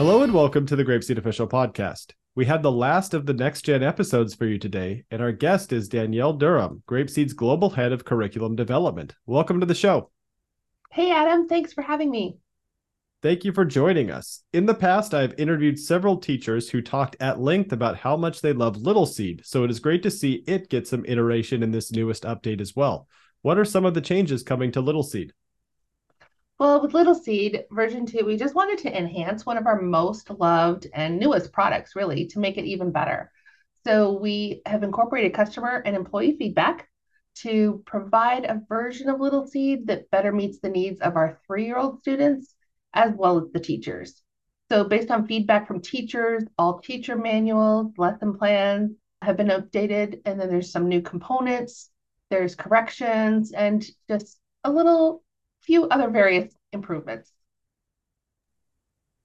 and welcome to the Grapeseed Official Podcast. We have the last of the next gen episodes for you today, and our guest is Danielle Durham, Grapeseed's Global Head of Curriculum Development. Welcome to the show. Hey, Adam. Thanks for having me. Thank you for joining us. In the past, I've interviewed several teachers who talked at length about how much they love Little Seed, so it is great to see it get some iteration in this newest update as well. What are some of the changes coming to Little Seed? Well, with Little Seed version 2, we just wanted to enhance one of our most loved and newest products, really, to make it even better. So we have incorporated customer and employee feedback to provide a version of Little Seed that better meets the needs of our three year old students as well as the teachers. So, based on feedback from teachers, all teacher manuals, lesson plans have been updated, and then there's some new components, there's corrections, and just a little few other various improvements.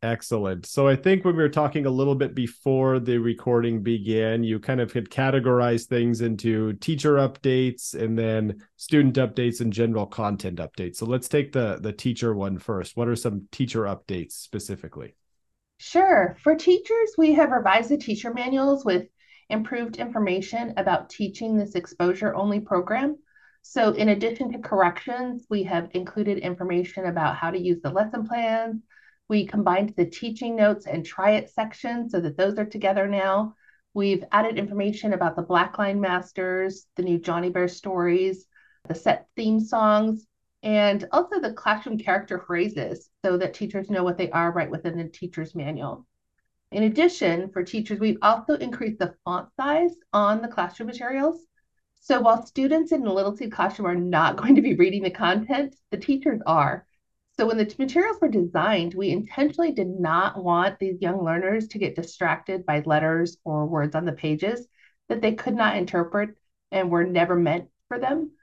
Excellent. So I think when we were talking a little bit before the recording began, you kind of had categorized things into teacher updates and then student updates and general content updates. So let's take the the teacher one first. What are some teacher updates specifically? Sure. For teachers, we have revised the teacher manuals with improved information about teaching this exposure only program. So, in addition to corrections, we have included information about how to use the lesson plans. We combined the teaching notes and try it section so that those are together now. We've added information about the Blackline Masters, the new Johnny Bear stories, the set theme songs, and also the classroom character phrases so that teachers know what they are right within the teacher's manual. In addition, for teachers, we've also increased the font size on the classroom materials. So while students in the Little Seed classroom are not going to be reading the content, the teachers are. So when the materials were designed, we intentionally did not want these young learners to get distracted by letters or words on the pages that they could not interpret and were never meant for them.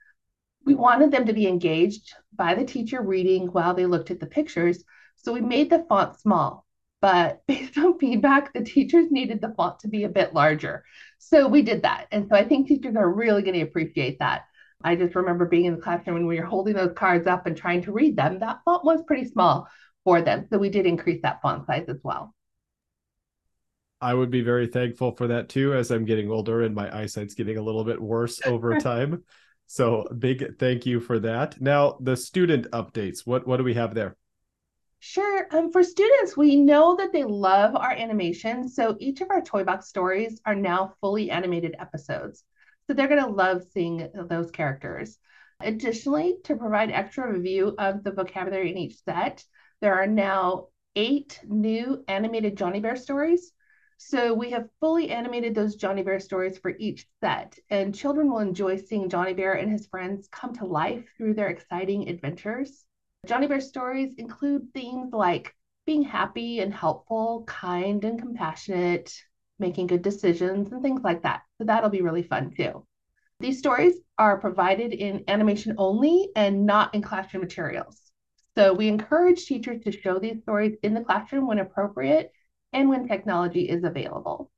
We wanted them to be engaged by the teacher reading while they looked at the pictures. So we made the font small but based on feedback, the teachers needed the font to be a bit larger. So we did that. And so I think teachers are really going to appreciate that. I just remember being in the classroom when we were holding those cards up and trying to read them. That font was pretty small for them. So we did increase that font size as well. I would be very thankful for that too, as I'm getting older and my eyesight's getting a little bit worse over time. So big thank you for that. Now the student updates. What what do we have there? Sure. Um, for students, we know that they love our animation. So each of our Toy Box stories are now fully animated episodes. So they're going to love seeing those characters. Additionally, to provide extra review of the vocabulary in each set, there are now eight new animated Johnny Bear stories. So we have fully animated those Johnny Bear stories for each set, and children will enjoy seeing Johnny Bear and his friends come to life through their exciting adventures. Johnny Bear stories include themes like being happy and helpful, kind and compassionate, making good decisions, and things like that. So that'll be really fun too. These stories are provided in animation only and not in classroom materials. So we encourage teachers to show these stories in the classroom when appropriate and when technology is available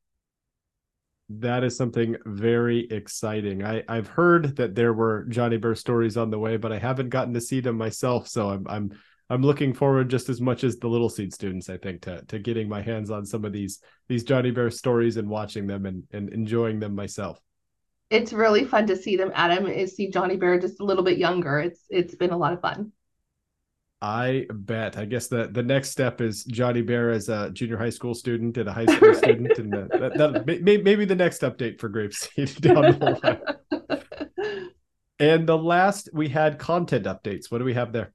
that is something very exciting. I, I've heard that there were Johnny Bear stories on the way, but I haven't gotten to see them myself. So I'm I'm I'm looking forward just as much as the Little Seed students, I think, to to getting my hands on some of these these Johnny Bear stories and watching them and, and enjoying them myself. It's really fun to see them, Adam, is see Johnny Bear just a little bit younger. It's it's been a lot of fun. I bet. I guess the the next step is Johnny Bear as a junior high school student and a high school student, and that, that, that may, maybe the next update for Grapeseed down the line. and the last we had content updates. What do we have there?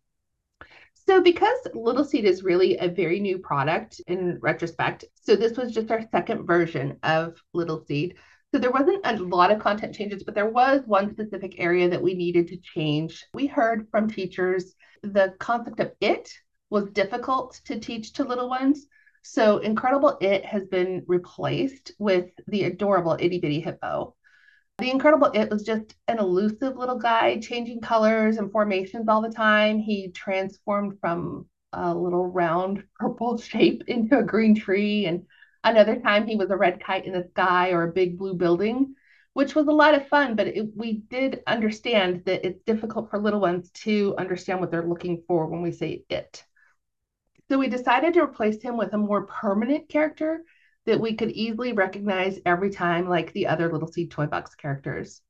So, because Little Seed is really a very new product in retrospect, so this was just our second version of Little Seed. So, there wasn't a lot of content changes, but there was one specific area that we needed to change. We heard from teachers the concept of it was difficult to teach to little ones. So Incredible It has been replaced with the adorable Itty Bitty Hippo. The Incredible It was just an elusive little guy, changing colors and formations all the time. He transformed from a little round purple shape into a green tree. And another time he was a red kite in the sky or a big blue building which was a lot of fun. But it, we did understand that it's difficult for little ones to understand what they're looking for when we say it. So we decided to replace him with a more permanent character that we could easily recognize every time, like the other Little Seed Toy Box characters.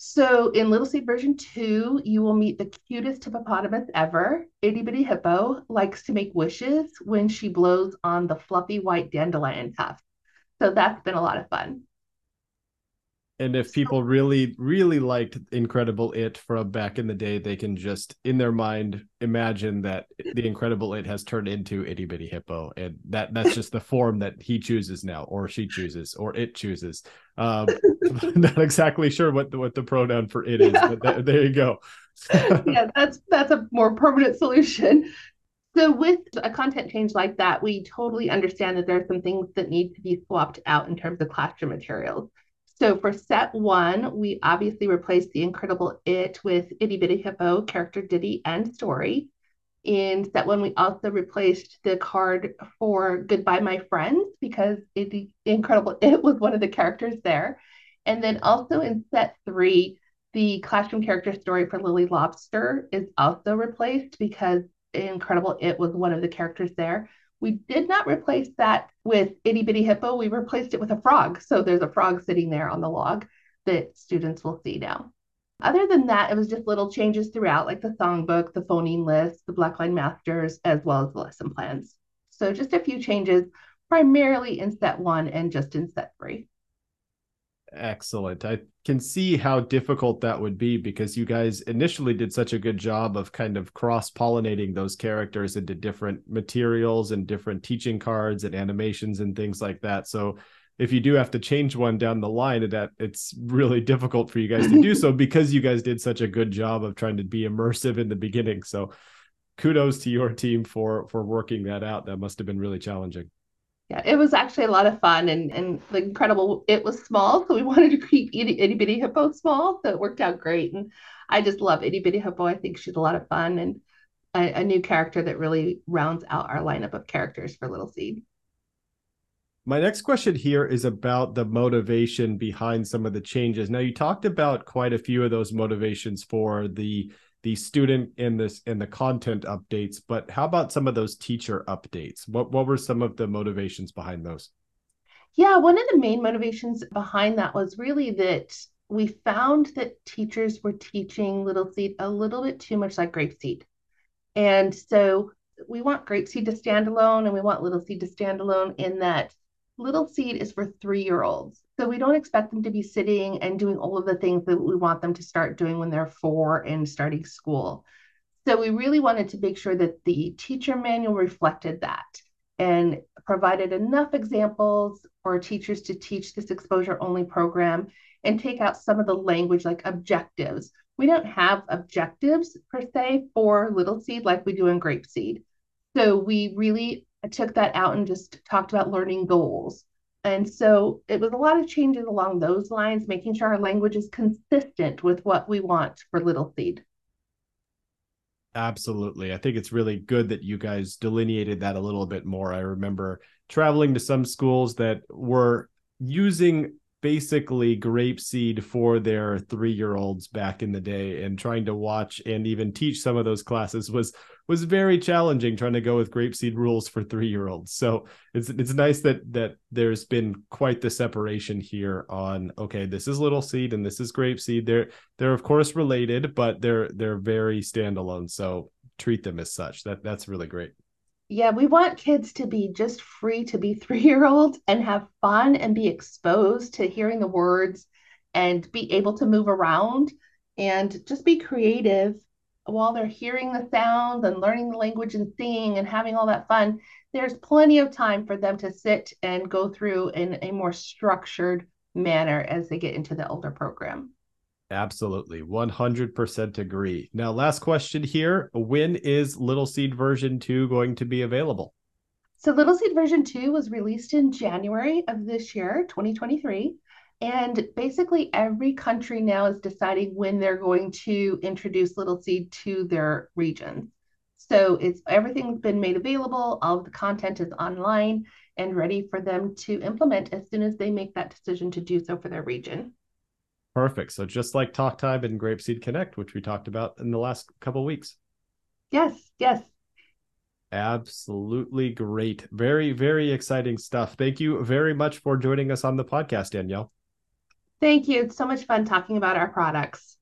So in Little Seed version two, you will meet the cutest hippopotamus ever. Itty Bitty Hippo likes to make wishes when she blows on the fluffy white dandelion tuft. So that's been a lot of fun and if people really really liked incredible it from back in the day they can just in their mind imagine that the incredible it has turned into itty bitty hippo. And that that's just the form that he chooses now or she chooses or it chooses. Um not exactly sure what the what the pronoun for it is but th- there you go. Yeah that's that's a more permanent solution. So with a content change like that we totally understand that there are some things that need to be swapped out in terms of classroom materials so for set one, we obviously replaced the Incredible It with Itty Bitty Hippo, character ditty, and story. In set one, we also replaced the card for Goodbye My Friends because it, Incredible It was one of the characters there. And then also in set three, the classroom character story for Lily Lobster is also replaced because Incredible It was one of the characters there. We did not replace that with itty bitty hippo. We replaced it with a frog. So there's a frog sitting there on the log that students will see now. Other than that, it was just little changes throughout, like the songbook, the phoneme list, the Blackline Masters, as well as the lesson plans. So just a few changes, primarily in set one and just in set three. Excellent. I can see how difficult that would be because you guys initially did such a good job of kind of cross pollinating those characters into different materials and different teaching cards and animations and things like that. So if you do have to change one down the line that it's really difficult for you guys to do so because you guys did such a good job of trying to be immersive in the beginning. So kudos to your team for for working that out. That must have been really challenging yeah, it was actually a lot of fun and and incredible. It was small, so we wanted to keep itty, itty bitty hippo small, so it worked out great. And I just love itty bitty hippo. I think she's a lot of fun and a, a new character that really rounds out our lineup of characters for Little Seed. My next question here is about the motivation behind some of the changes. Now, you talked about quite a few of those motivations for the the student in this in the content updates but how about some of those teacher updates? What what were some of the motivations behind those? Yeah one of the main motivations behind that was really that we found that teachers were teaching little seed a little bit too much like grape seed. And so we want grape seed to stand alone and we want little seed to stand alone in that little seed is for three year olds so we don't expect them to be sitting and doing all of the things that we want them to start doing when they're four and starting school. So we really wanted to make sure that the teacher manual reflected that and provided enough examples for teachers to teach this exposure only program and take out some of the language like objectives. We don't have objectives per se for little seed like we do in grape seed. So we really took that out and just talked about learning goals and so it was a lot of changes along those lines, making sure our language is consistent with what we want for Little Seed. Absolutely. I think it's really good that you guys delineated that a little bit more. I remember traveling to some schools that were using basically grape seed for their three year olds back in the day and trying to watch and even teach some of those classes was was very challenging trying to go with grape seed rules for three year olds so it's it's nice that that there's been quite the separation here on okay this is little seed and this is grape seed they're they're of course related but they're they're very standalone. So treat them as such. That that's really great. Yeah, we want kids to be just free to be three year olds and have fun and be exposed to hearing the words and be able to move around and just be creative while they're hearing the sounds and learning the language and singing and having all that fun. There's plenty of time for them to sit and go through in a more structured manner as they get into the elder program. Absolutely. 100% agree. Now, last question here. When is Little Seed version 2 going to be available? So, Little Seed version 2 was released in January of this year, 2023. And basically, every country now is deciding when they're going to introduce Little Seed to their regions. So, it's everything's been made available, all of the content is online and ready for them to implement as soon as they make that decision to do so for their region. Perfect. So just like Talk Time and Grapeseed Connect, which we talked about in the last couple weeks. Yes, yes. Absolutely great. Very, very exciting stuff. Thank you very much for joining us on the podcast, Danielle. Thank you. It's so much fun talking about our products.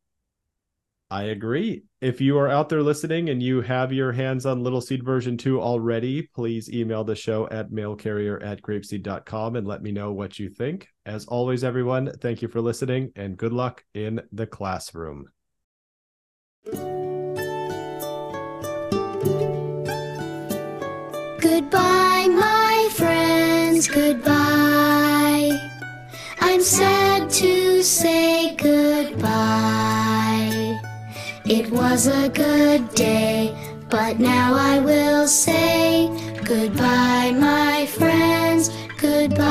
I agree. If you are out there listening and you have your hands on Little Seed version 2 already, please email the show at mailcarrier at grapeseed.com and let me know what you think. As always, everyone, thank you for listening and good luck in the classroom. Goodbye, my friends, goodbye. I'm sad to say goodbye. It was a good day, but now I will say goodbye, my friends, goodbye.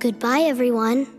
Goodbye, everyone.